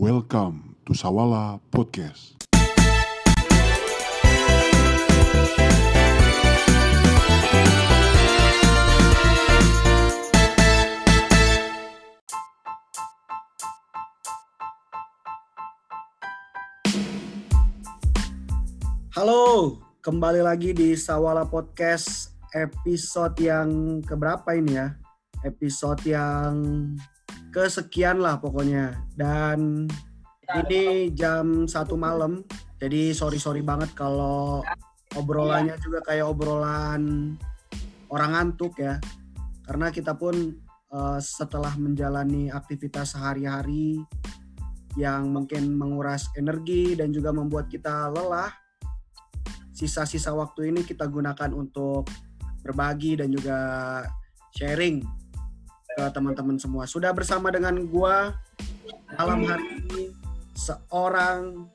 Welcome to Sawala Podcast. Halo, kembali lagi di Sawala Podcast episode yang keberapa ini ya? Episode yang kesekian lah pokoknya. Dan ini jam satu malam, jadi sorry sorry banget kalau obrolannya juga kayak obrolan orang ngantuk ya. Karena kita pun eh, setelah menjalani aktivitas sehari-hari yang mungkin menguras energi dan juga membuat kita lelah, sisa-sisa waktu ini kita gunakan untuk berbagi dan juga sharing ke teman-teman semua. Sudah bersama dengan gua malam hari ini seorang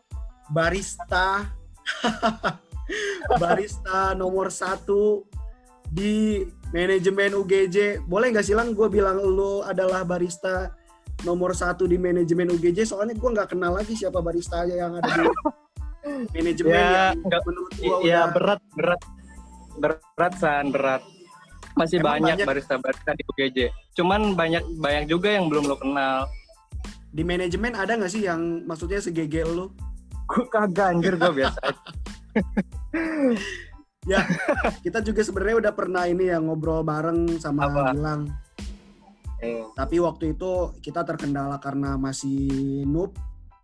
barista barista nomor satu di manajemen UGJ. Boleh nggak sih lang gue bilang lu adalah barista nomor satu di manajemen UGJ? Soalnya gue nggak kenal lagi siapa barista yang ada di manajemen Ya, yang nggak- menurut gua udah berat berat berat san berat. Masih Emang banyak banyak? barista-barista di UGJ. Cuman banyak banyak juga yang belum lo kenal. di manajemen ada nggak sih yang maksudnya segege lu? Gue kagak anjir gue biasa. Ya, kita juga sebenarnya udah pernah ini ya ngobrol bareng sama Apa? Gilang. Eh, Tapi waktu itu kita terkendala karena masih noob,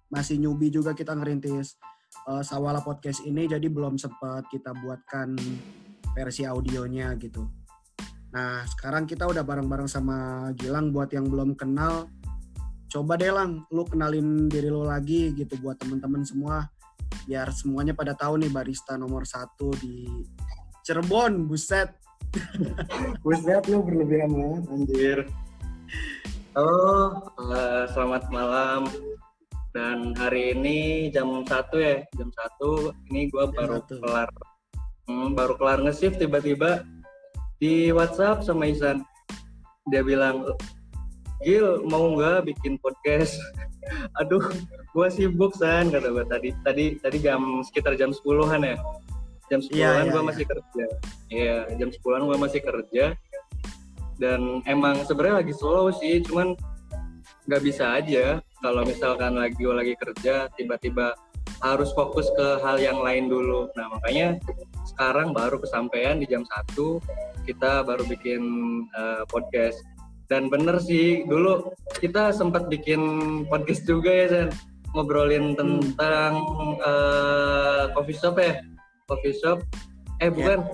masih newbie juga kita ngerintis eh, Sawala Podcast ini, jadi belum sempat kita buatkan versi audionya gitu. Nah, sekarang kita udah bareng-bareng sama Gilang buat yang belum kenal. Coba deh Lang, lu kenalin diri lu lagi gitu buat temen-temen semua. Biar semuanya pada tahu nih barista nomor satu di Cirebon, buset. Buset lu berlebihan banget anjir. Halo, eh, selamat malam. Dan hari ini jam 1 ya, jam 1 ini gue Jam baru satu. kelar hmm, baru kelar nge-shift tiba-tiba di WhatsApp sama Isan. Dia bilang, Gil mau nggak bikin podcast? Aduh, gue sibuk san kata gue tadi. Tadi tadi jam sekitar jam 10-an ya. Jam 10-an Iya, iya, gue iya. masih kerja. Iya, jam 10-an gue masih kerja. Dan emang sebenarnya lagi slow sih, cuman nggak bisa aja kalau misalkan lagi gue lagi kerja tiba-tiba harus fokus ke hal yang lain dulu. Nah makanya sekarang baru kesampaian di jam 1 kita baru bikin eh, podcast. Dan bener sih dulu kita sempat bikin podcast juga ya Sen. ngobrolin tentang eh, coffee shop ya, coffee shop. Eh bukan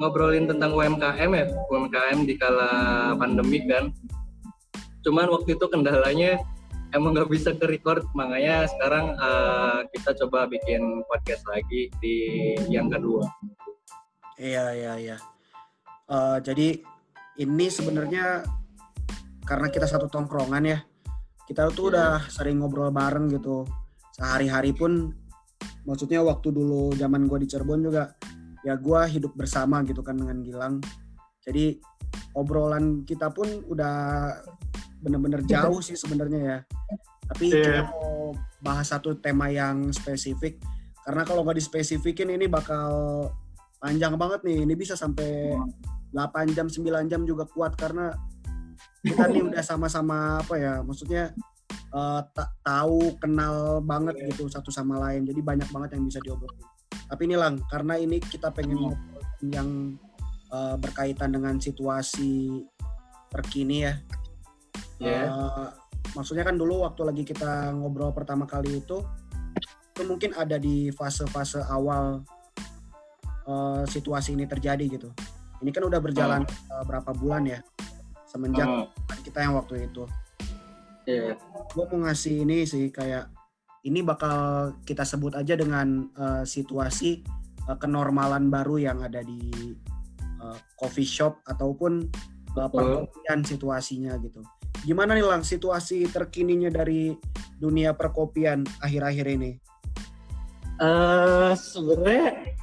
ngobrolin tentang UMKM ya, UMKM di kala pandemi kan. Cuman waktu itu kendalanya emang nggak bisa ke record, makanya sekarang eh, kita coba bikin podcast lagi di yang kedua. Iya iya iya. Eh, jadi ini sebenarnya karena kita satu tongkrongan ya, kita tuh Iya. udah sering ngobrol bareng gitu. Sehari-hari pun, maksudnya waktu dulu zaman gua di Cirebon juga, ya gua hidup bersama gitu kan dengan Gilang. Jadi obrolan kita pun udah bener-bener jauh sih sebenarnya ya. Tapi Iya. kita mau bahas satu tema yang spesifik, karena kalau nggak dispesifikin ini bakal panjang banget nih. Ini bisa sampai 8 jam, 9 jam juga kuat karena kita nih udah sama-sama apa ya, maksudnya eh, ta- tahu, kenal banget gitu satu sama lain. Jadi banyak banget yang bisa diobrolin. Tapi ini lang, karena ini kita pengen ngobrol yang eh, berkaitan dengan situasi terkini ya. Iya. Eh, maksudnya kan dulu waktu lagi kita ngobrol pertama kali itu, itu mungkin ada di fase-fase awal eh, situasi ini terjadi gitu. Ini kan udah berjalan eh, berapa bulan ya semenjak Hmm, kita yang waktu itu. iya. Gue mau ngasih ini sih kayak ini bakal kita sebut aja dengan eh, situasi eh, kenormalan baru yang ada di eh, coffee shop ataupun perkopian situasinya gitu. Gimana nih lang situasi terkininya dari dunia perkopian akhir-akhir ini? Eh sebenarnya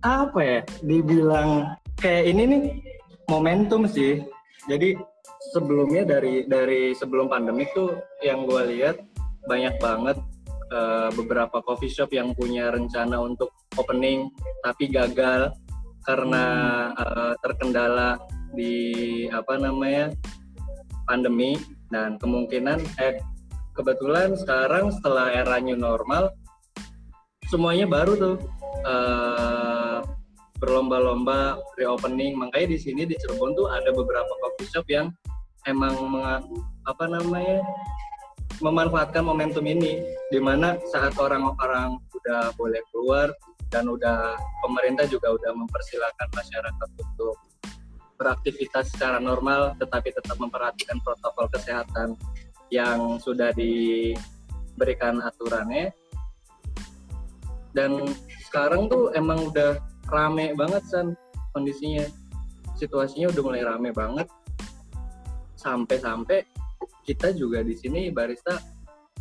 apa ya? Dibilang kayak ini nih momentum sih. Jadi sebelumnya dari dari sebelum pandemi tuh yang gue lihat banyak banget uh, beberapa coffee shop yang punya rencana untuk opening tapi gagal karena uh, terkendala di apa namanya pandemi dan kemungkinan eh kebetulan sekarang setelah era new normal semuanya baru tuh uh, berlomba-lomba reopening. Makanya di sini di Cirebon tuh ada beberapa coffee shop yang emang apa namanya memanfaatkan momentum ini di mana saat orang-orang udah boleh keluar dan udah pemerintah juga udah mempersilahkan masyarakat untuk beraktivitas secara normal tetapi tetap memperhatikan protokol kesehatan yang sudah diberikan aturannya. Dan sekarang tuh emang udah rame banget san kondisinya. Situasinya udah mulai rame banget. Sampai-sampai kita juga di sini barista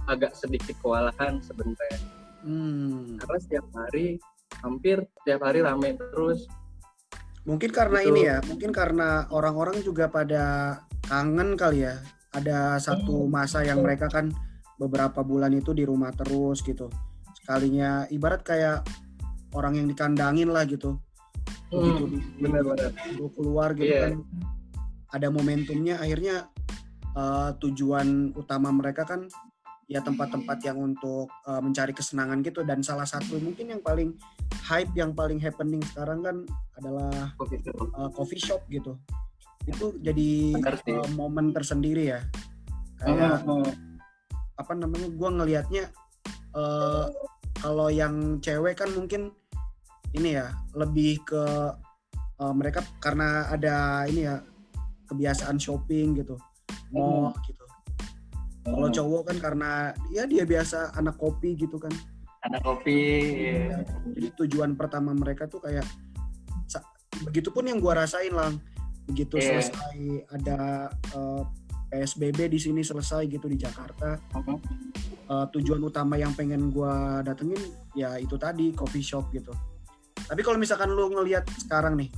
agak sedikit kewalahan sebenarnya hmm. karena setiap hari hampir setiap hari rame terus mungkin karena gitu. ini ya mungkin karena orang-orang juga pada kangen kali ya ada satu hmm. masa yang mereka kan beberapa bulan itu di rumah terus gitu sekalinya ibarat kayak orang yang dikandangin lah gitu begitu hmm, benar-benar keluar gitu yeah. kan ada momentumnya akhirnya uh, tujuan utama mereka kan ya tempat-tempat yang untuk uh, mencari kesenangan gitu. Dan salah satu mungkin yang paling hype yang paling happening sekarang kan adalah coffee shop, uh, coffee shop gitu. Itu jadi uh, momen tersendiri ya. Kayak uh. apa namanya gue ngelihatnya uh, kalau yang cewek kan mungkin ini ya lebih ke uh, mereka karena ada ini ya kebiasaan shopping gitu. Mau hmm. gitu kalau hmm. cowok kan karena ya dia biasa anak kopi gitu kan. Anak kopi ya, jadi tujuan pertama mereka tuh kayak begitupun yang gua rasain lah. Begitu yeah. selesai ada uh, eh, PSBB di sini selesai gitu di Jakarta. Uh -huh uh, tujuan utama yang pengen gue datengin ya itu tadi coffee shop gitu. Tapi kalau misalkan lu ngelihat sekarang nih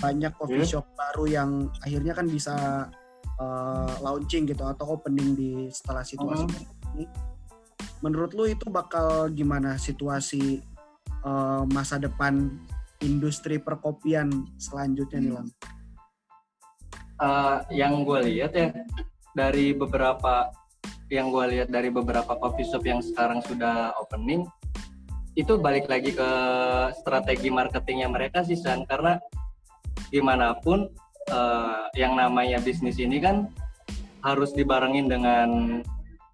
banyak coffee hmm? shop baru yang akhirnya kan bisa uh, launching gitu atau opening di setelah situasi uh-huh. ini menurut lu itu bakal gimana situasi uh, masa depan industri perkopian selanjutnya nih lang? Uh, yang gue lihat ya dari beberapa yang gue lihat dari beberapa coffee shop yang sekarang sudah opening itu balik lagi ke strategi marketingnya mereka sih San karena gimana pun uh, yang namanya bisnis ini kan harus dibarengin dengan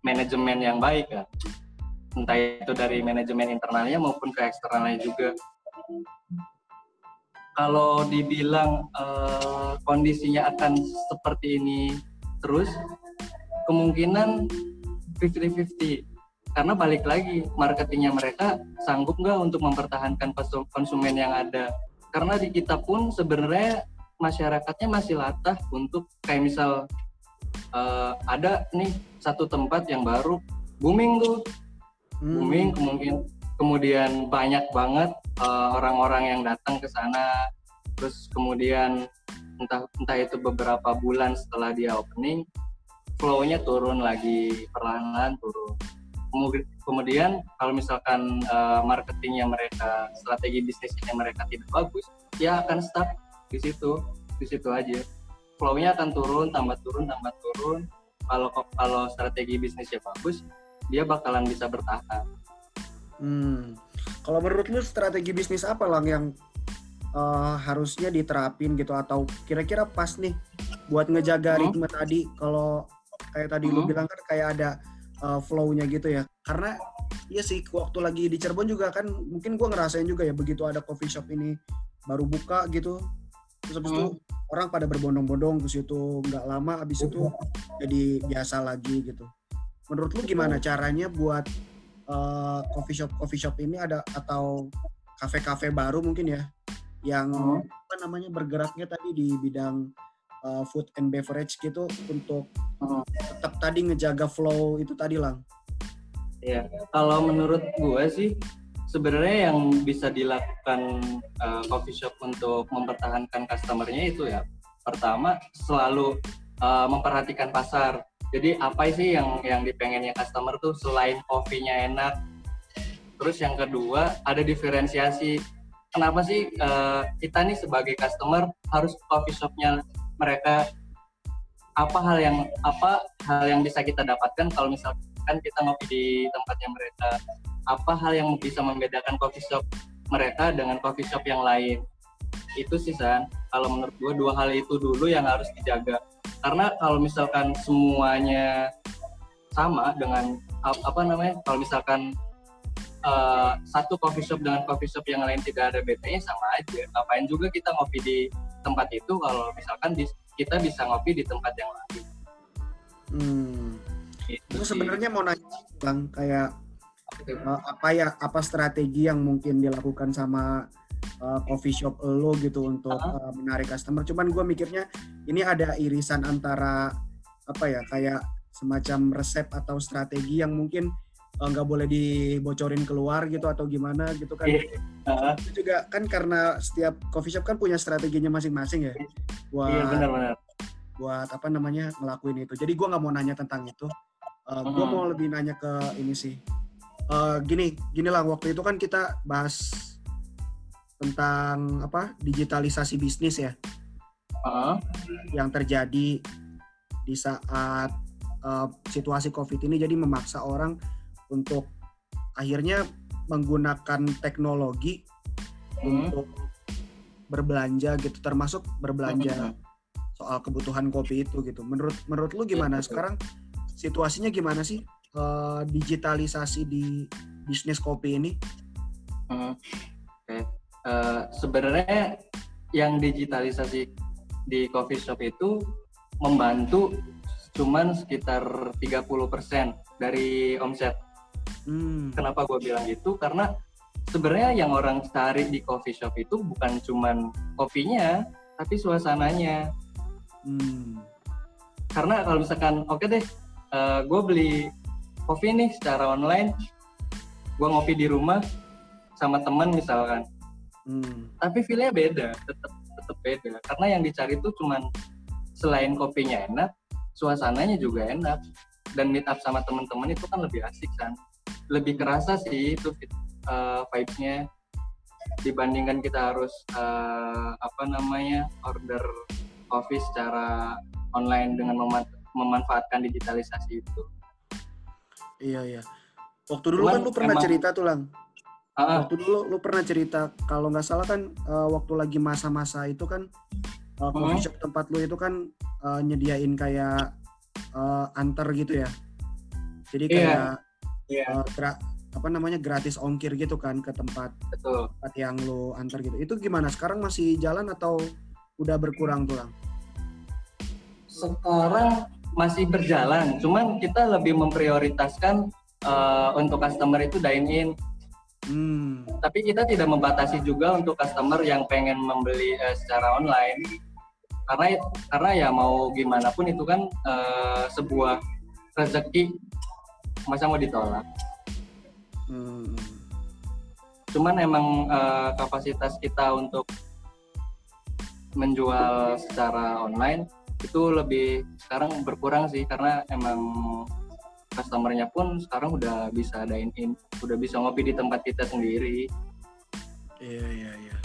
manajemen yang baik kan. Entah itu dari manajemen internalnya maupun ke eksternalnya juga. Kalau dibilang uh, kondisinya akan seperti ini terus kemungkinan 50-50 karena balik lagi marketingnya mereka sanggup nggak untuk mempertahankan konsumen yang ada? Karena di kita pun sebenarnya masyarakatnya masih latah untuk kayak misal uh, ada nih satu tempat yang baru booming tuh hmm. booming kemungkinan kemudian banyak banget eh, orang-orang uh, yang datang ke sana terus kemudian entah entah itu beberapa bulan setelah dia opening flow-nya turun lagi perlahan-lahan turun. Kemudian kalau misalkan uh, marketingnya mereka, strategi bisnisnya mereka tidak bagus, ya akan stuck di situ, di situ aja. Flow-nya akan turun, tambah turun, tambah turun. Kalau kalau strategi bisnisnya bagus, dia bakalan bisa bertahan. Hmm. Kalau menurut lu strategi bisnis apa lang yang uh, harusnya diterapin gitu atau kira-kira pas nih buat ngejaga hmm? ritme tadi kalau kayak tadi hmm. lu bilang kan kayak ada uh, flow-nya gitu ya karena iya sih waktu lagi di Cirebon juga kan mungkin gua ngerasain juga ya begitu ada coffee shop ini baru buka gitu terus habis hmm. itu orang pada berbondong-bondong terus itu nggak lama habis itu jadi biasa lagi gitu menurut lu gimana caranya buat uh, coffee shop coffee shop ini ada atau kafe-kafe baru mungkin ya yang hmm. apa namanya bergeraknya tadi di bidang uh, food and beverage gitu untuk uh, tetap tadi ngejaga flow itu tadi lang. Ya, kalau menurut gue sih sebenarnya yang bisa dilakukan uh, coffee shop untuk mempertahankan customernya itu ya pertama selalu uh, memperhatikan pasar. Jadi apa sih yang yang dipengennya customer tuh selain kopinya enak. Terus yang kedua ada diferensiasi. Kenapa sih uh, kita nih sebagai customer harus coffee shopnya mereka apa hal yang apa hal yang bisa kita dapatkan kalau misalkan kita ngopi di tempatnya mereka apa hal yang bisa membedakan coffee shop mereka dengan coffee shop yang lain? Itu sih San. Kalau menurut gue dua hal itu dulu yang harus dijaga. Karena kalau misalkan semuanya sama dengan apa namanya kalau misalkan uh, satu coffee shop dengan coffee shop yang lain tidak ada BT-nya sama aja. Ngapain juga kita ngopi di tempat itu kalau misalkan di, kita bisa ngopi di tempat yang lain? Hmm. Itu sebenarnya mau nanya bang kayak uh, apa ya apa strategi yang mungkin dilakukan sama uh, coffee shop lo gitu untuk uh, menarik customer. Cuman gue mikirnya ini ada irisan antara apa ya kayak semacam resep atau strategi yang mungkin nggak uh, boleh dibocorin keluar gitu atau gimana gitu kan. Uh. Itu juga kan karena setiap coffee shop kan punya strateginya masing-masing ya. Buat iya benar-benar. Buat apa namanya ngelakuin itu. Jadi gue nggak mau nanya tentang itu. Uh, uh-huh. Gue mau lebih nanya ke ini sih. Uh, gini, gini lah waktu itu kan kita bahas tentang apa digitalisasi bisnis ya uh. yang terjadi di saat uh, situasi covid ini jadi memaksa orang untuk akhirnya menggunakan teknologi hmm. untuk berbelanja gitu termasuk berbelanja soal kebutuhan kopi itu gitu menurut menurut lu gimana ya, sekarang situasinya gimana sih uh, digitalisasi di bisnis kopi ini hmm. okay uh, sebenarnya yang digitalisasi di coffee shop itu membantu cuman sekitar 30% dari omset. Hmm. Kenapa gue bilang gitu? Karena sebenarnya yang orang cari di coffee shop itu bukan cuman kopinya, tapi suasananya. Hmm. Karena kalau misalkan, oke okay deh, uh, eh, gue beli kopi nih secara online, gue ngopi di rumah sama teman misalkan Hmm. Tapi feelnya beda, tetap tetap beda. Karena yang dicari itu cuman selain kopinya enak, suasananya juga enak. Dan meet up sama teman-teman itu kan lebih asik kan. Lebih kerasa sih itu uh, vibes-nya dibandingkan kita harus uh, apa namanya order coffee secara online dengan memanfaatkan digitalisasi itu. Iya iya. Waktu dulu Cuman, kan lu pernah emang, cerita tuh lang Uh, waktu dulu lu pernah cerita kalau nggak salah kan uh, waktu lagi masa-masa itu kan uh, coffee shop tempat lu itu kan uh, nyediain kayak uh, antar gitu ya. Jadi iya. kayak yeah. Yeah. Uh, gra apa namanya gratis ongkir gitu kan ke tempat Betul. tempat yang lu antar gitu. Itu gimana? Sekarang masih jalan atau udah berkurang tulang? Sekarang masih berjalan, cuman kita lebih memprioritaskan uh, untuk customer itu dine in Hmm. Tapi kita tidak membatasi juga untuk customer yang pengen membeli uh, secara online karena karena ya mau gimana pun itu kan uh, sebuah rezeki masa mau ditolak. Hmm. Cuman emang uh, kapasitas kita untuk menjual secara online itu lebih sekarang berkurang sih karena emang customernya pun sekarang udah bisa dine in, udah bisa ngopi di tempat kita sendiri. Iya iya iya.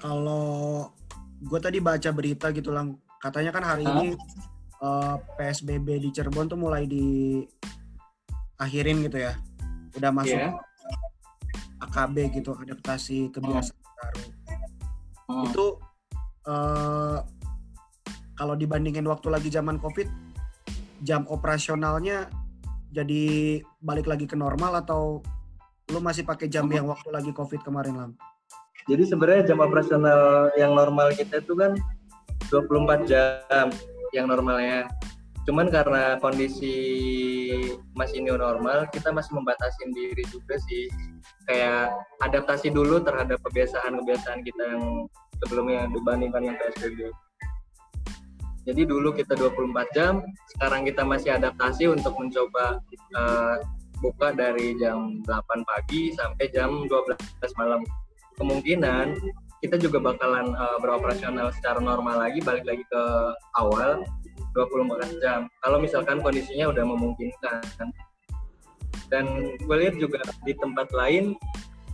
Kalau gue tadi baca berita gitu lang, katanya kan hari huh? ini uh, eh, PSBB di Cirebon tuh mulai di akhirin gitu ya, udah masuk yeah. AKB gitu, adaptasi kebiasaan hmm. baru. Hmm. Itu uh, kalau dibandingin waktu lagi zaman COVID, jam operasionalnya jadi balik lagi ke normal atau lu masih pakai jam yang waktu lagi covid kemarin lang? Jadi sebenarnya jam operasional yang normal kita itu kan 24 jam yang normalnya. Cuman karena kondisi masih new normal, kita masih membatasi diri juga sih. Kayak adaptasi dulu terhadap kebiasaan-kebiasaan kita yang sebelumnya dibandingkan yang PSBB. Jadi dulu kita 24 jam, sekarang kita masih adaptasi untuk mencoba uh, buka dari jam 8 pagi sampai jam 12 malam. Kemungkinan kita juga bakalan uh, beroperasional secara normal lagi, balik lagi ke awal 24 jam. Kalau misalkan kondisinya udah memungkinkan. Dan gue lihat juga di tempat lain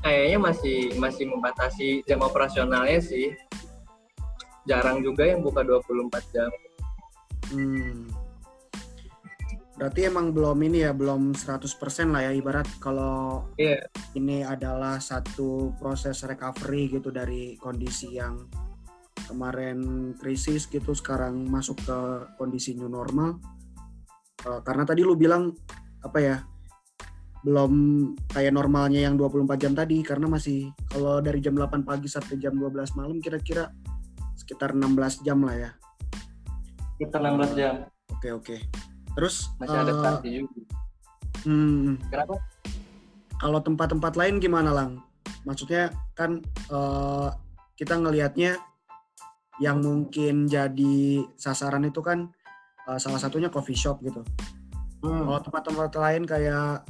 kayaknya masih masih membatasi jam operasionalnya sih. Jarang juga yang buka 24 jam. Hmm. Berarti emang belum ini ya, belum 100% lah ya ibarat kalau Iya. ini adalah satu proses recovery gitu dari kondisi yang kemarin krisis gitu sekarang masuk ke kondisi new normal. Eh, karena tadi lu bilang apa ya? belum kayak normalnya yang 24 jam tadi karena masih kalau dari jam 8 pagi sampai jam 12 malam kira-kira sekitar 16 jam lah ya. Kita 16 jam. Oke oke. Terus Masih ada eh, sanksi juga. hmm, Kenapa? kalau tempat-tempat lain gimana lang? Maksudnya kan eh, kita ngelihatnya yang mungkin jadi sasaran itu kan eh, salah satunya coffee shop gitu. Hmm. Kalau tempat-tempat lain kayak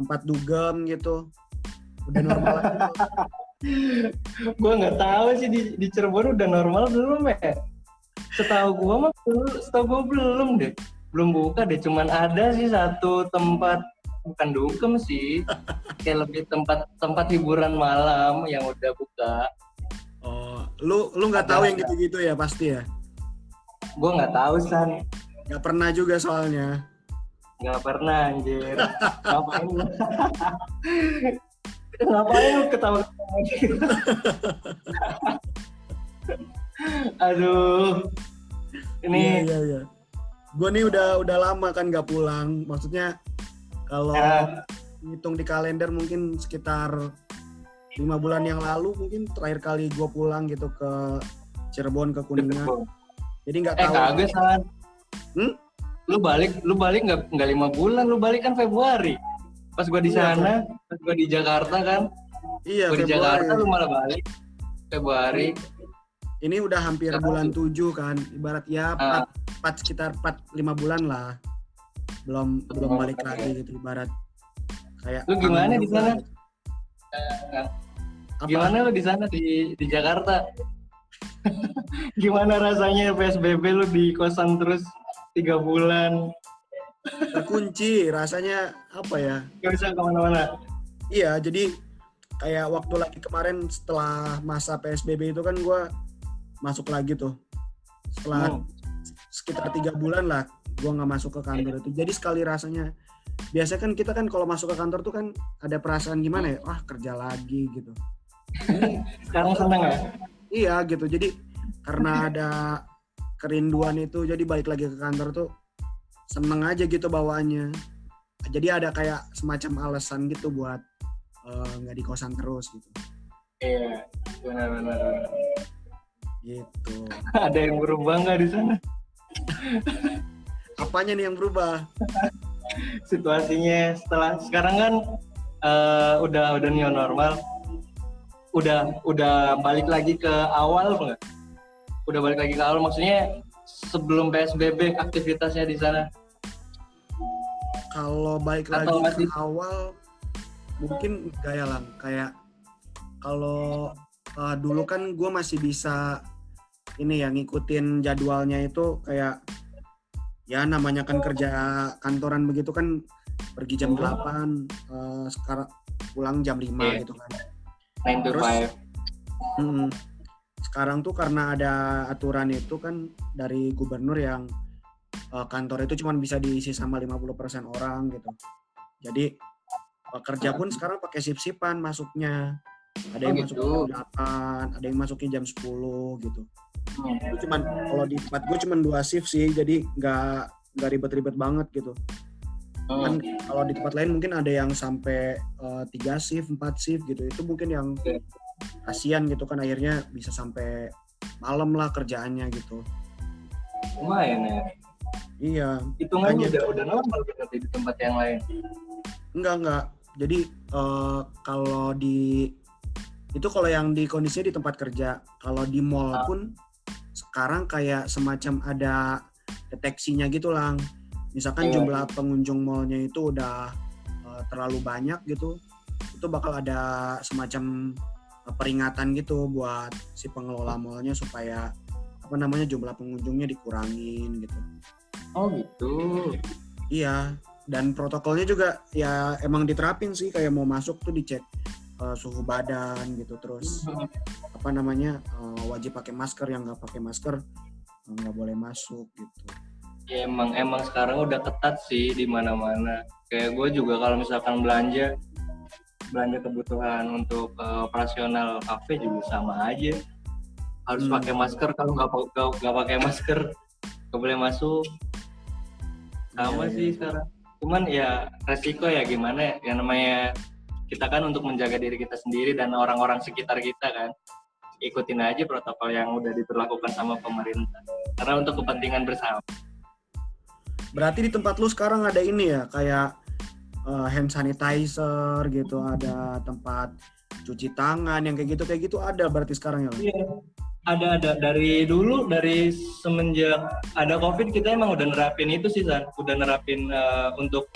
tempat dugem gitu, udah normal lagi. gue nggak tahu sih di, di Cirebon udah normal belum ya? Setahu gue mah belum setahu gue belum deh. Belum buka deh cuman ada sih satu tempat bukan dugem sih. Kayak lebih tempat tempat hiburan malam yang udah buka. Oh, lu lu nggak tahu yang gitu-gitu ya pasti ya? gue nggak tahu san. Nggak pernah juga soalnya. nggak pernah anjir. Ngapain ngapain lu ketawa aduh ini Iya iya iya. Gue nih udah udah lama kan nggak pulang. Maksudnya kalau Ya. hitung di kalender mungkin sekitar lima bulan yang lalu mungkin terakhir kali gue pulang gitu ke Cirebon ke Kuningan. Jadi nggak Eh tahu. kagak san. Hmm? Lu balik, lu balik nggak nggak lima bulan, lu balik kan Februari. Pas gua di Iya, sana, pas gua di Jakarta kan, Iya gua di. Jakarta lu malah balik Februari. Ini udah hampir Satu. bulan tujuh kan. Ibarat ya Ah. empat, empat sekitar 4 lima bulan lah. Belum belum Oh, balik lagi gitu ibarat kayak Lu gimana di sana? Apa? Gimana lu di sana di di Jakarta? Gimana rasanya PSBB lu di kosan terus tiga bulan, Terkunci rasanya apa ya? nggak bisa ke mana-mana? Iya, jadi kayak waktu lagi kemarin setelah masa PSBB itu kan gue masuk lagi tuh. Setelah Hmm. sekitar tiga bulan lah gue nggak masuk ke kantor itu. Jadi sekali rasanya, biasanya kan kita kan kalau masuk ke kantor tuh kan ada perasaan gimana ya? Wah kerja lagi gitu. Ini Sekarang seneng ya? iya gitu. Jadi karena ada kerinduan itu, jadi balik lagi ke kantor tuh seneng aja gitu bawaannya. Jadi ada kayak semacam alasan gitu buat eh, nggak di kosan terus gitu. Iya, benar-benar. Gitu. Ada yang berubah nggak di sana? Apanya nih yang berubah? situasinya setelah sekarang kan eh, udah udah new normal udah udah balik lagi ke awal nggak udah balik lagi ke awal maksudnya sebelum psbb aktivitasnya di sana Kalau balik lagi Atau ke masih- awal, mungkin enggak ya lang. Kayak kalau eh, dulu kan gue masih bisa ini ya ngikutin jadwalnya itu kayak ya namanya kan kerja kantoran begitu kan pergi jam Oh. 8 eh, sekarang pulang jam 5 Iya. gitu kan. 9 to Terus- 5 Mm. Sekarang tuh karena ada aturan itu kan dari gubernur yang eh, kantor itu cuma bisa diisi sama 50% orang gitu. Jadi pekerja pun sekarang pakai sip-sipan masuknya. Ada yang Oh, masuk gitu. jam 8, ada yang masuknya jam 10 gitu. Itu cuman kalau di tempat gue cuma dua shift sih, jadi nggak nggak ribet-ribet banget gitu. Kan Hmm. kalau di tempat lain mungkin ada yang sampai eh, tiga shift, empat shift gitu. Itu mungkin yang Oke. kasihan gitu kan akhirnya bisa sampai malam lah kerjaannya gitu. lumayan ya Iya, hitungannya udah udah normal berarti di tempat yang lain enggak enggak. Jadi eh, kalau di itu kalau yang di kondisinya di tempat kerja, kalau di mall Ah. pun sekarang kayak semacam ada deteksinya gitu lang. Misalkan Iya. jumlah pengunjung mallnya itu udah eh, terlalu banyak gitu, itu bakal ada semacam eh, peringatan gitu buat si pengelola mallnya supaya apa namanya jumlah pengunjungnya dikurangin gitu. Oh gitu. Iya, dan protokolnya juga ya emang diterapin sih kayak mau masuk tuh dicek uh, suhu badan gitu terus apa namanya uh, wajib pakai masker yang nggak pakai masker uh, nggak boleh masuk gitu. Ya emang emang sekarang udah ketat sih di mana-mana. Kayak gue juga kalau misalkan belanja belanja kebutuhan untuk uh, operasional kafe juga sama aja. Harus Hmm. pakai masker kalau nggak nggak pakai masker nggak boleh masuk. Sama Iya, sih iya. sekarang. Cuman ya resiko ya gimana ya yang namanya kita kan untuk menjaga diri kita sendiri dan orang-orang sekitar kita kan ikutin aja protokol yang udah diberlakukan sama pemerintah karena untuk kepentingan bersama. Berarti di tempat lu sekarang ada ini ya kayak uh, hand sanitizer gitu, ada tempat cuci tangan yang kayak gitu kayak gitu ada berarti sekarang ya. Iya. Ada ada dari dulu dari semenjak ada covid kita emang udah nerapin itu sih San. Udah nerapin eh, untuk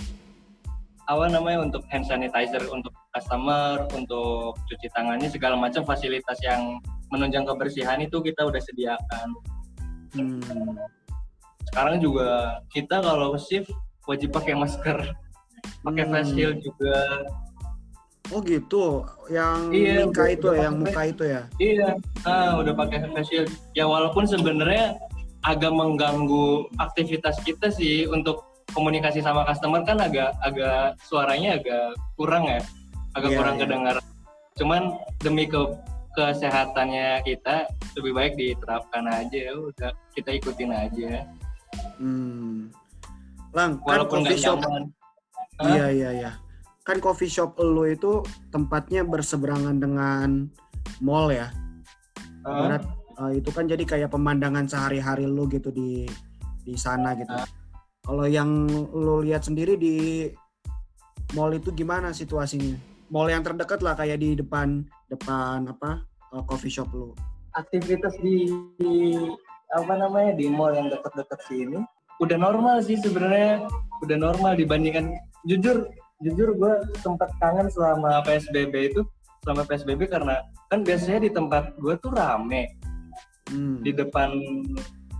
apa namanya untuk hand sanitizer untuk customer, untuk cuci tangannya segala macam fasilitas yang menunjang kebersihan itu kita udah sediakan. Hmm. Sekarang juga kita kalau shift wajib pakai masker, pakai Hmm. face shield juga. Oh gitu, yang Iya, muka itu ya, yang muka itu ya. Iya, ah, udah pakai face shield. Ya walaupun sebenarnya agak mengganggu aktivitas kita sih untuk komunikasi sama customer kan agak agak suaranya agak kurang ya, agak Iya, kurang iya. kedengaran. Cuman demi ke kesehatannya kita lebih baik diterapkan aja ya udah kita ikutin aja Hmm. Lang, kan walaupun coffee nggak shop. nyaman. Hah? Iya iya iya. Kan coffee shop lu itu tempatnya berseberangan dengan mall ya. Ah, Ibarat uh, itu kan jadi kayak pemandangan sehari-hari lu gitu di di sana gitu. Kalau yang lu lihat sendiri di mall itu gimana situasinya? Mall yang terdekat lah kayak di depan depan apa uh, coffee shop lu. aktivitas di, di apa namanya di mall yang dekat-dekat sini udah normal sih sebenarnya udah normal dibandingkan jujur jujur gue sempat kangen selama psbb itu selama psbb karena kan biasanya di tempat gue tuh rame. Hmm. di depan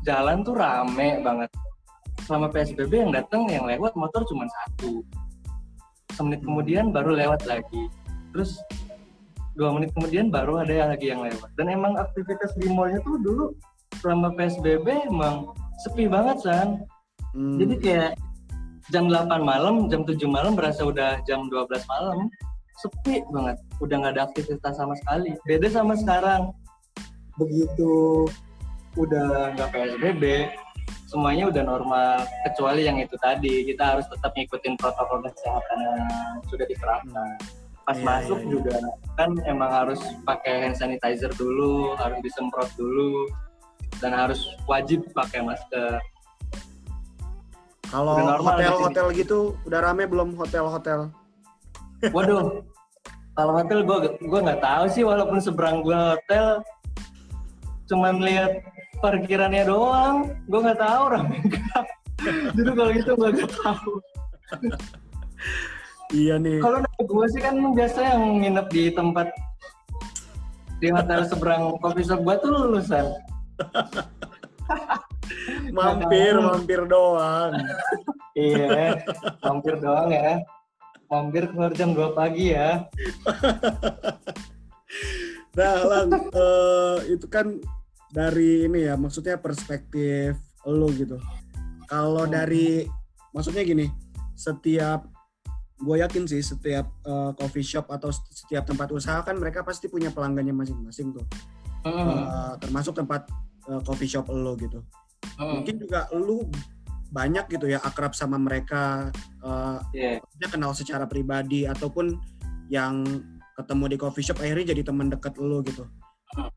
jalan tuh rame banget. Selama psbb yang datang yang lewat motor cuma satu. Semenit kemudian baru lewat lagi. Terus dua menit kemudian baru ada yang lagi yang lewat. Dan emang aktivitas di mallnya tuh dulu selama psbb emang sepi banget san. Hmm. jadi kayak jam 8 malam jam 7 malam berasa udah jam 12 malam. Sepi banget udah nggak ada aktivitas sama sekali. Beda sama sekarang. Begitu udah nggak psbb semuanya udah normal kecuali yang itu tadi. Kita harus tetap ngikutin protokol kesehatan yang sudah diterapkan. Pas Iya, masuk iya, iya. juga kan emang harus pakai hand sanitizer dulu harus disemprot dulu dan harus wajib pakai masker Kalau hotel-hotel gitu udah rame belum hotel-hotel? Waduh, kalau hotel gue gua nggak tahu sih walaupun seberang gue hotel, cuman lihat parkirannya doang, gue nggak tahu rame nggak. Jadi kalau gitu gue nggak tahu. Iya nih. Kalau gue sih kan biasa yang nginep di tempat di hotel seberang coffee shop gue tuh lulusan. mampir, Makanya. mampir doang. Iya, mampir doang ya. Mampir keluar jam 2 pagi ya. Nah, Lang, eh, itu kan dari ini ya, maksudnya perspektif lo gitu. Kalau Hmm. dari, maksudnya gini, setiap, gue yakin sih setiap eh, coffee shop atau setiap tempat usaha kan mereka pasti punya pelanggannya masing-masing tuh. Hmm. Eh, termasuk tempat eh, coffee shop lo gitu. Hmm. Mungkin juga lu banyak gitu ya akrab sama mereka, eh, Iya. dia kenal secara pribadi ataupun yang ketemu di coffee shop akhirnya jadi teman dekat lo gitu. Hmm.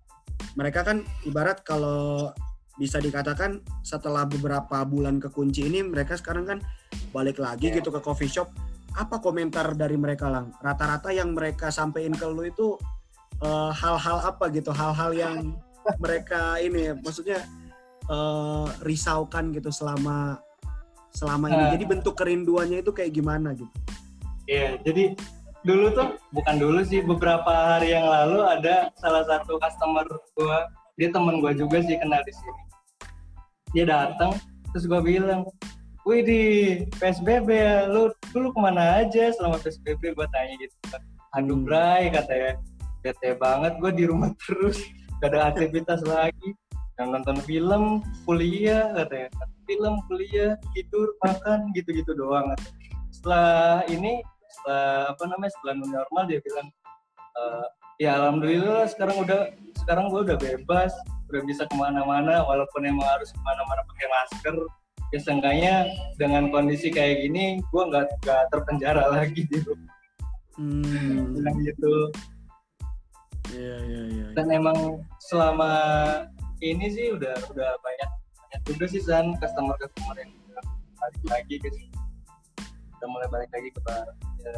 Mereka kan ibarat kalau bisa dikatakan setelah beberapa bulan kekunci ini mereka sekarang kan balik lagi Iya. gitu ke coffee shop. Apa komentar dari mereka lang? Rata-rata yang mereka sampein ke lo itu eh, hal-hal apa gitu? Hal-hal yang mereka ini maksudnya eh, risaukan gitu selama selama ini. Nah. Jadi bentuk kerinduannya itu kayak gimana gitu? Iya, jadi dulu tuh bukan dulu sih beberapa hari yang lalu ada salah satu customer gua, dia temen gua juga sih kenal di sini. dia datang terus gue bilang wih di PSBB ya lu dulu ke mana aja selama PSBB gue tanya gitu kan aduh Hmm. bray katanya bete banget gue di rumah terus gak ada aktivitas lagi yang nonton film kuliah katanya film kuliah tidur makan gitu-gitu doang katanya. setelah ini setelah apa namanya setelah normal dia bilang "Eh, ya alhamdulillah sekarang udah sekarang gue udah bebas udah bisa ke mana-mana walaupun emang harus ke mana-mana pakai masker ya seenggaknya dengan kondisi kayak gini gue nggak nggak terpenjara lagi rumah Hmm. bilang gitu Iya iya iya. dan emang selama ini sih udah udah banyak banyak juga sih san customer customer yang balik lagi ke sini. udah mulai balik lagi ke bar ya,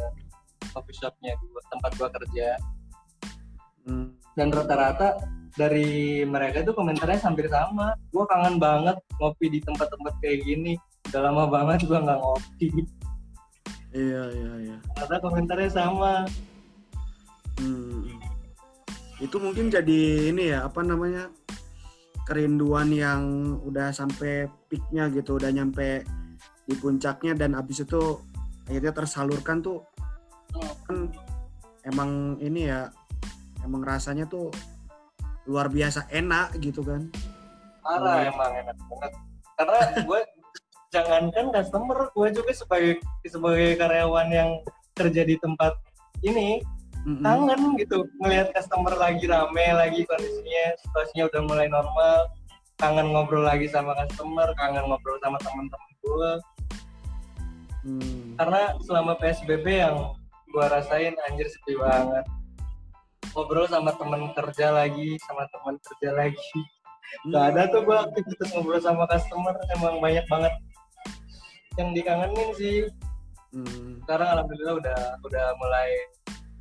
coffee shopnya gua, tempat gua kerja Hmm. dan rata-rata dari mereka itu komentarnya hampir sama gua kangen banget ngopi di tempat-tempat kayak gini udah lama banget gua nggak ngopi Iya iya iya. rata komentarnya sama Hmm. Itu mungkin jadi ini ya apa namanya kerinduan yang udah sampai peaknya gitu, udah nyampe di puncaknya dan abis itu akhirnya tersalurkan tuh kan emang ini ya emang rasanya tuh luar biasa enak gitu kan. parah Hmm. emang enak banget karena gue jangankan customer gue juga sebagai sebagai karyawan yang kerja di tempat ini Mm-mm. kangen gitu ngelihat customer lagi rame lagi kondisinya situasinya udah mulai normal kangen ngobrol lagi sama customer kangen ngobrol sama teman-teman gue Hmm. karena selama psbb yang gue rasain anjir sepi banget ngobrol sama temen kerja lagi sama teman kerja lagi Gak ada tuh gue aktivitas ngobrol sama customer emang banyak banget yang dikangenin sih. Hmm. Sekarang alhamdulillah udah udah mulai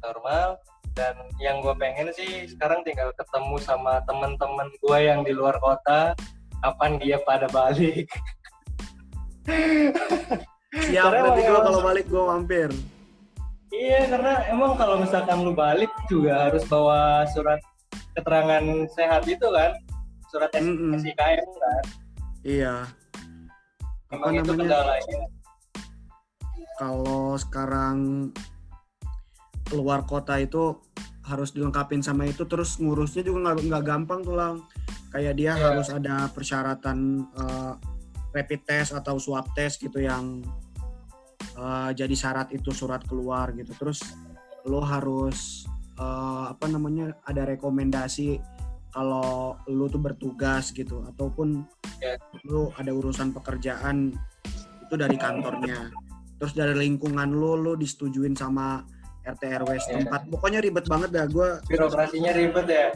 normal dan yang gue pengen sih sekarang tinggal ketemu sama temen-temen gue yang di luar kota kapan dia pada balik. Siap Karena berarti emang- gua kalau balik gua mampir. iya karena emang kalau misalkan lu balik juga harus bawa surat keterangan sehat itu kan, surat S- Mm-mm. SIKM kan. Iya. Apa Emang itu namanya? kendalanya. kalau sekarang keluar kota itu harus dilengkapin sama itu terus ngurusnya juga nggak nggak gampang tuh lang kayak dia Iya. harus ada persyaratan eh, rapid test atau swab test gitu yang eh, jadi syarat itu surat keluar gitu terus lo harus eh, apa namanya ada rekomendasi kalau lo tuh bertugas gitu ataupun Iya. lo ada urusan pekerjaan itu dari kantornya terus dari lingkungan lo lo disetujuin sama RT RW Iya. setempat pokoknya ribet banget dah gue birokrasinya ribet ya.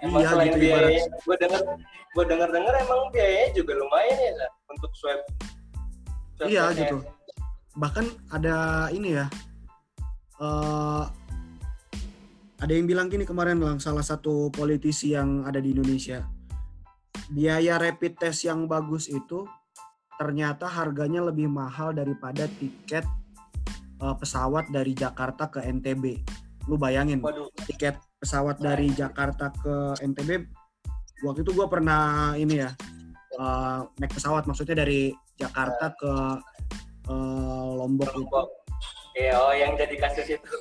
Emang Iya, selain gitu, biaya, gue denger, gue denger denger emang biayanya juga lumayan ya Zat, untuk swab. swab Iya, testnya. gitu. bahkan ada ini ya eh ada yang bilang gini kemarin lang salah satu politisi yang ada di Indonesia biaya rapid test yang bagus itu ternyata harganya lebih mahal daripada tiket eh, pesawat dari Jakarta ke NTB lu bayangin Waduh, tiket pesawat dari Jakarta ke NTB waktu itu gue pernah ini ya eh, naik pesawat maksudnya dari Jakarta ke eh, Lombok itu Lombok. Iya, oh yang jadi kasus itu.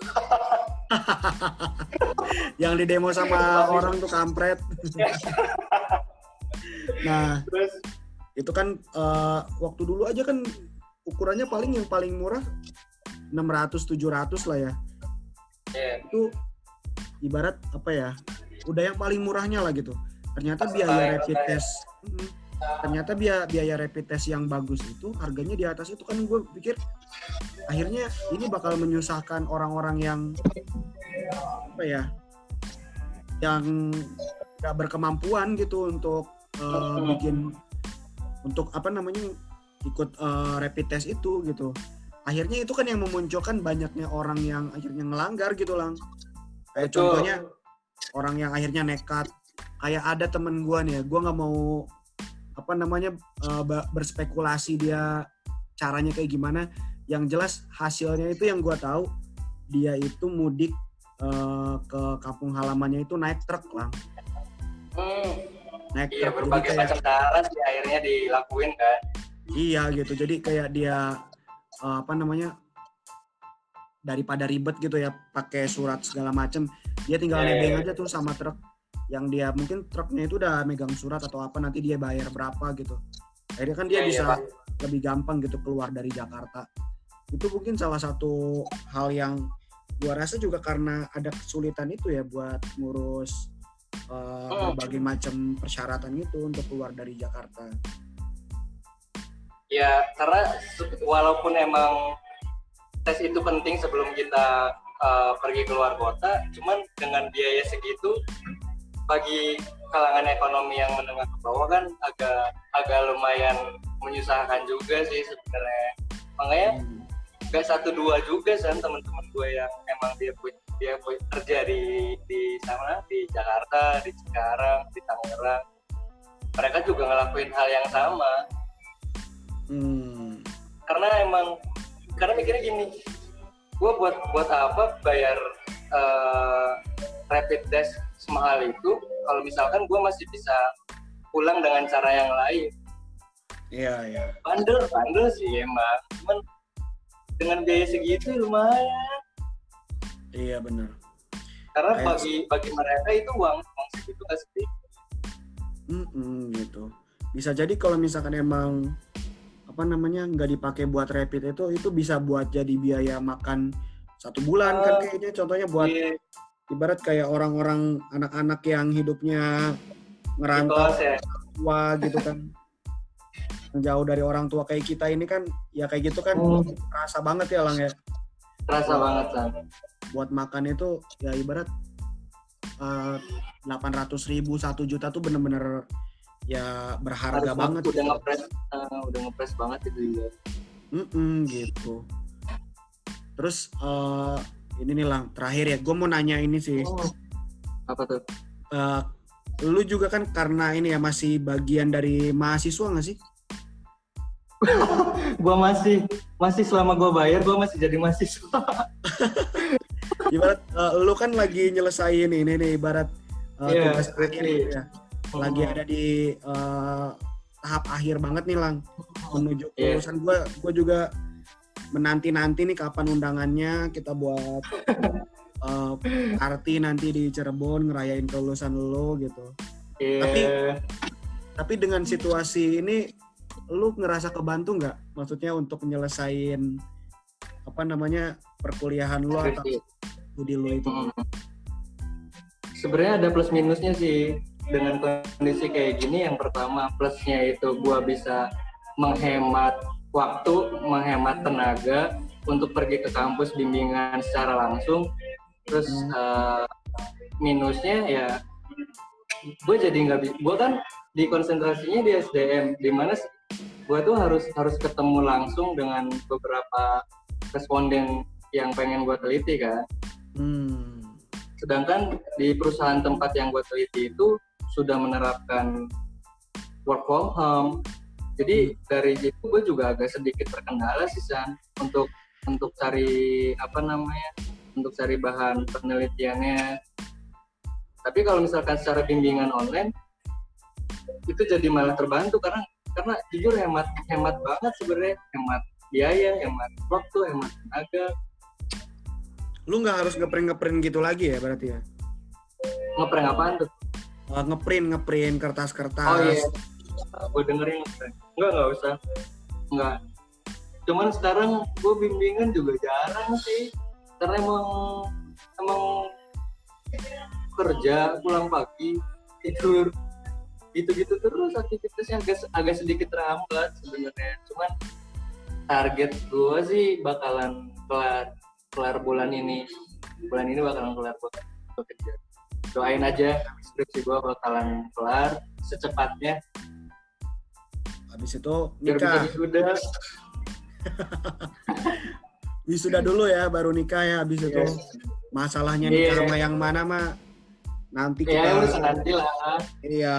yang di demo sama orang tuh kampret. Nah Terus, itu kan eh, waktu dulu aja kan ukurannya paling yang paling murah 600 700 lah ya. Ya, itu ibarat apa ya udah yang paling murahnya lah gitu. Ternyata biaya rapid test ternyata biaya biaya rapid test yang bagus itu harganya di atas itu kan gue pikir akhirnya ini bakal menyusahkan orang-orang yang apa ya yang nggak berkemampuan gitu untuk eh, bikin untuk apa namanya ikut eh, rapid test itu gitu akhirnya itu kan yang memunculkan banyaknya orang yang akhirnya ngelanggar gitu lang kayak Betul. contohnya orang yang akhirnya nekat kayak ada temen gua nih ya gua nggak mau apa namanya ba- berspekulasi dia caranya kayak gimana yang jelas hasilnya itu yang gua tahu dia itu mudik eh, ke kampung halamannya itu naik truk lang hmm, naik Iya truk. Berbagai kayak- macam cara sih akhirnya dilakuin kan. Iya gitu. Jadi kayak dia eh, apa namanya daripada ribet gitu ya pakai surat segala macem, dia tinggal Iya, nebeng iya. aja tuh sama truk yang dia mungkin truknya itu udah megang surat atau apa nanti dia bayar berapa gitu. Akhirnya kan dia Iya, iya, bisa Pak. lebih gampang gitu keluar dari Jakarta. Itu mungkin salah satu hal yang gua rasa juga karena ada kesulitan itu ya buat ngurus eh, Hmm. berbagai macam persyaratan itu untuk keluar dari Jakarta. Ya karena walaupun emang tes itu penting sebelum kita uh, pergi keluar kota, cuman dengan biaya segitu bagi kalangan ekonomi yang menengah ke bawah kan agak agak lumayan menyusahkan juga sih sebenarnya. Makanya Hmm. nggak satu dua juga kan teman-teman gue yang emang dia punya dia punya kerja di di sana di Jakarta, di Cikarang, di Tangerang. Mereka juga ngelakuin hal yang sama Hmm. karena emang karena mikirnya gini gue buat buat apa bayar eh, rapid test semahal itu kalau misalkan gue masih bisa pulang dengan cara yang lain Iya, iya. bandel bandel sih emang cuman dengan biaya segitu lumayan Iya benar. karena Kayak- bagi bagi mereka itu uang uang segitu nggak sedikit Mm-mm, gitu. Bisa jadi kalau misalkan emang apa namanya nggak dipakai buat rapid itu itu bisa buat jadi biaya makan satu bulan kan Ah. kayaknya. Contohnya buat Di ibarat kayak orang-orang anak-anak yang hidupnya ngerantau ya. tua gitu kan. Jauh dari orang tua kayak kita ini kan ya kayak gitu kan Hmm. terasa banget ya lang ya. Terasa banget kan buat makan itu ya ibarat delapan ratus ribu satu juta tuh bener-bener ya berharga Harus banget udah gitu. ngepres eh, udah ngepres banget itu juga Mm-mm, gitu. Terus eh, ini nih lang, terakhir ya, gue mau nanya ini sih, Oh. apa tuh Eh, lu juga kan karena ini ya masih bagian dari mahasiswa nggak sih? gua masih masih selama gua bayar gua masih jadi mahasiswa Ibarat eh, lu kan lagi nyelesain ini nih, ibarat eh, Iya, tugas akhir skripsi. Ya. Lagi ada di eh, tahap akhir banget nih lang, menuju Iya. kelulusan gue. Gue juga menanti-nanti nih kapan undangannya kita buat eh, party nanti di Cirebon ngerayain kelulusan lo gitu. Iya. Tapi- Tapi dengan situasi ini, lu ngerasa kebantu nggak? Maksudnya untuk nyelesain apa namanya perkuliahan lu atau studi lu itu? Sebenarnya ada plus minusnya sih dengan kondisi kayak gini. Yang pertama plusnya itu gua bisa menghemat waktu, menghemat tenaga untuk pergi ke kampus bimbingan secara langsung. Terus Hmm. eh, minusnya ya gue jadi nggak. Gue kan di konsentrasinya di SDM, di mana gue tuh harus harus ketemu langsung dengan beberapa responden yang pengen gue teliti kan. Hmm. Sedangkan di perusahaan tempat yang gue teliti itu sudah menerapkan work from home. Jadi dari situ gue juga agak sedikit terkendala sih San untuk untuk cari apa namanya untuk cari bahan penelitiannya. Tapi kalau misalkan secara bimbingan online itu jadi malah terbantu karena karena jujur hemat hemat banget sebenarnya hemat biaya, hemat waktu, hemat tenaga. Lu nggak harus ngeprint ngeprint gitu lagi ya berarti ya? Ngeprank apaan tuh? Uh, ngeprint ngeprint kertas-kertas. Oh iya, gue dengerin enggak nggak usah, enggak. Cuman sekarang gue bimbingan juga jarang sih, karena emang emang kerja pulang pagi tidur gitu-gitu terus aktivitasnya agak agak sedikit terhambat sebenarnya. Cuman target gue sih bakalan kelar kelar bulan ini, bulan ini bakalan kelar buat buat kerja. Doain aja skripsi gue bakalan kelar secepatnya Habis itu nikah. wisuda. Wisuda dulu ya, baru nikah ya. Habis itu Yes. masalahnya Iya. nikah sama yang mana mah nanti Ya kita udah nanti lah. iya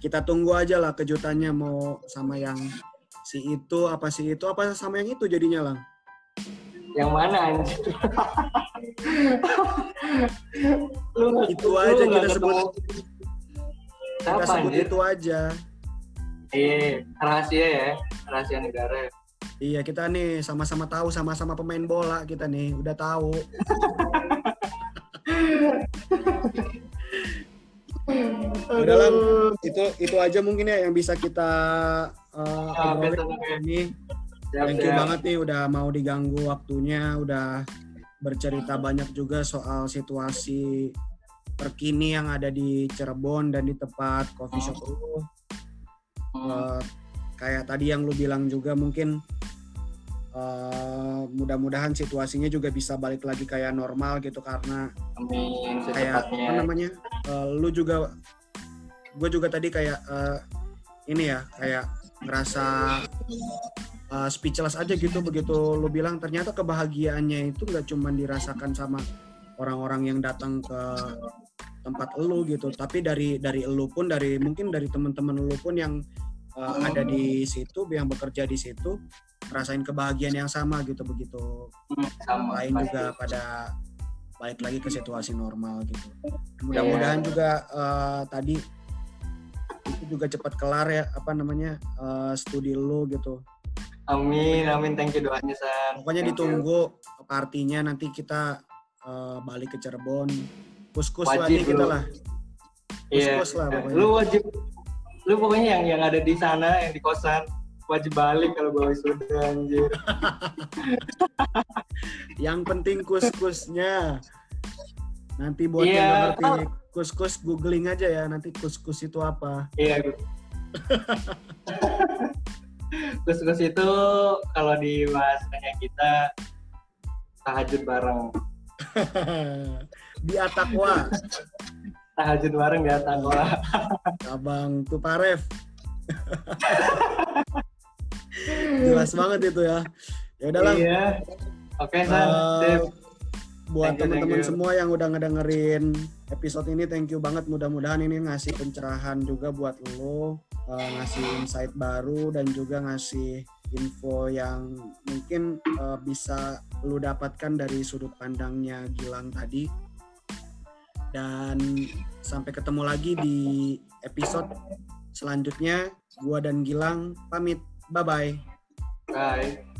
kita tunggu aja lah kejutannya mau sama yang si itu apa si itu apa sama yang itu jadinya lang. Yang mana anjir? lu Itu lu aja kita sebut. kita Siapa sebut anjir? itu aja. Iya, rahasia ya, rahasia negara. Iya kita nih sama-sama tahu sama-sama pemain bola kita nih udah tahu. Udah lah, itu itu aja mungkin ya yang bisa kita uh, oke. ini. Siap, Thank you siap. banget nih udah mau diganggu waktunya, udah bercerita banyak juga soal situasi terkini yang ada di Cirebon dan di tempat coffee shop lu. Eh, kayak tadi yang lu bilang juga mungkin eh, mudah-mudahan situasinya juga bisa balik lagi kayak normal gitu karena Amin kayak apa namanya eh, lu juga gue juga tadi kayak eh, ini ya kayak ngerasa eh, speechless aja gitu begitu lu bilang ternyata kebahagiaannya itu nggak cuma dirasakan sama orang-orang yang datang ke tempat elu gitu tapi dari dari elu pun dari mungkin dari teman-teman elu pun yang eh, ada di situ yang bekerja di situ rasain kebahagiaan yang sama gitu begitu Hmm, sama. lain pasti. juga pada balik lagi ke situasi normal gitu. Mudah-mudahan juga eh, tadi itu juga cepat kelar ya apa namanya eh, studi lu gitu. Amin, amin. Thank you doanya, San. Pokoknya Thank you. ditunggu partinya nanti kita eh, balik ke Cirebon. Kus-kus lagi kita lah. Iya. Kus-kus lah pokoknya. Lu wajib, lu pokoknya yang yang ada di sana, yang di kosan, wajib balik kalau gue wisuda anjir. Yang penting kus-kusnya. Nanti buat Iya. yang ngerti kus-kus googling aja ya nanti kus-kus itu apa. Iya, gue. Kus-kus itu kalau di bahasanya kita tahajud bareng. Di Atakwa. Tahajud bareng di atas gua. Abang Tuparev. Jelas banget itu ya. Ya udahlah. Iya. Oke, San. eh, Sip. buat teman-teman semua yang udah ngedengerin episode ini, thank you banget. Mudah-mudahan ini ngasih pencerahan juga buat lo, eh, ngasih insight baru dan juga ngasih info yang mungkin eh, bisa lo dapatkan dari sudut pandangnya Gilang tadi. Dan sampai ketemu lagi di episode selanjutnya. Gua dan Gilang pamit. Bye bye. Bye.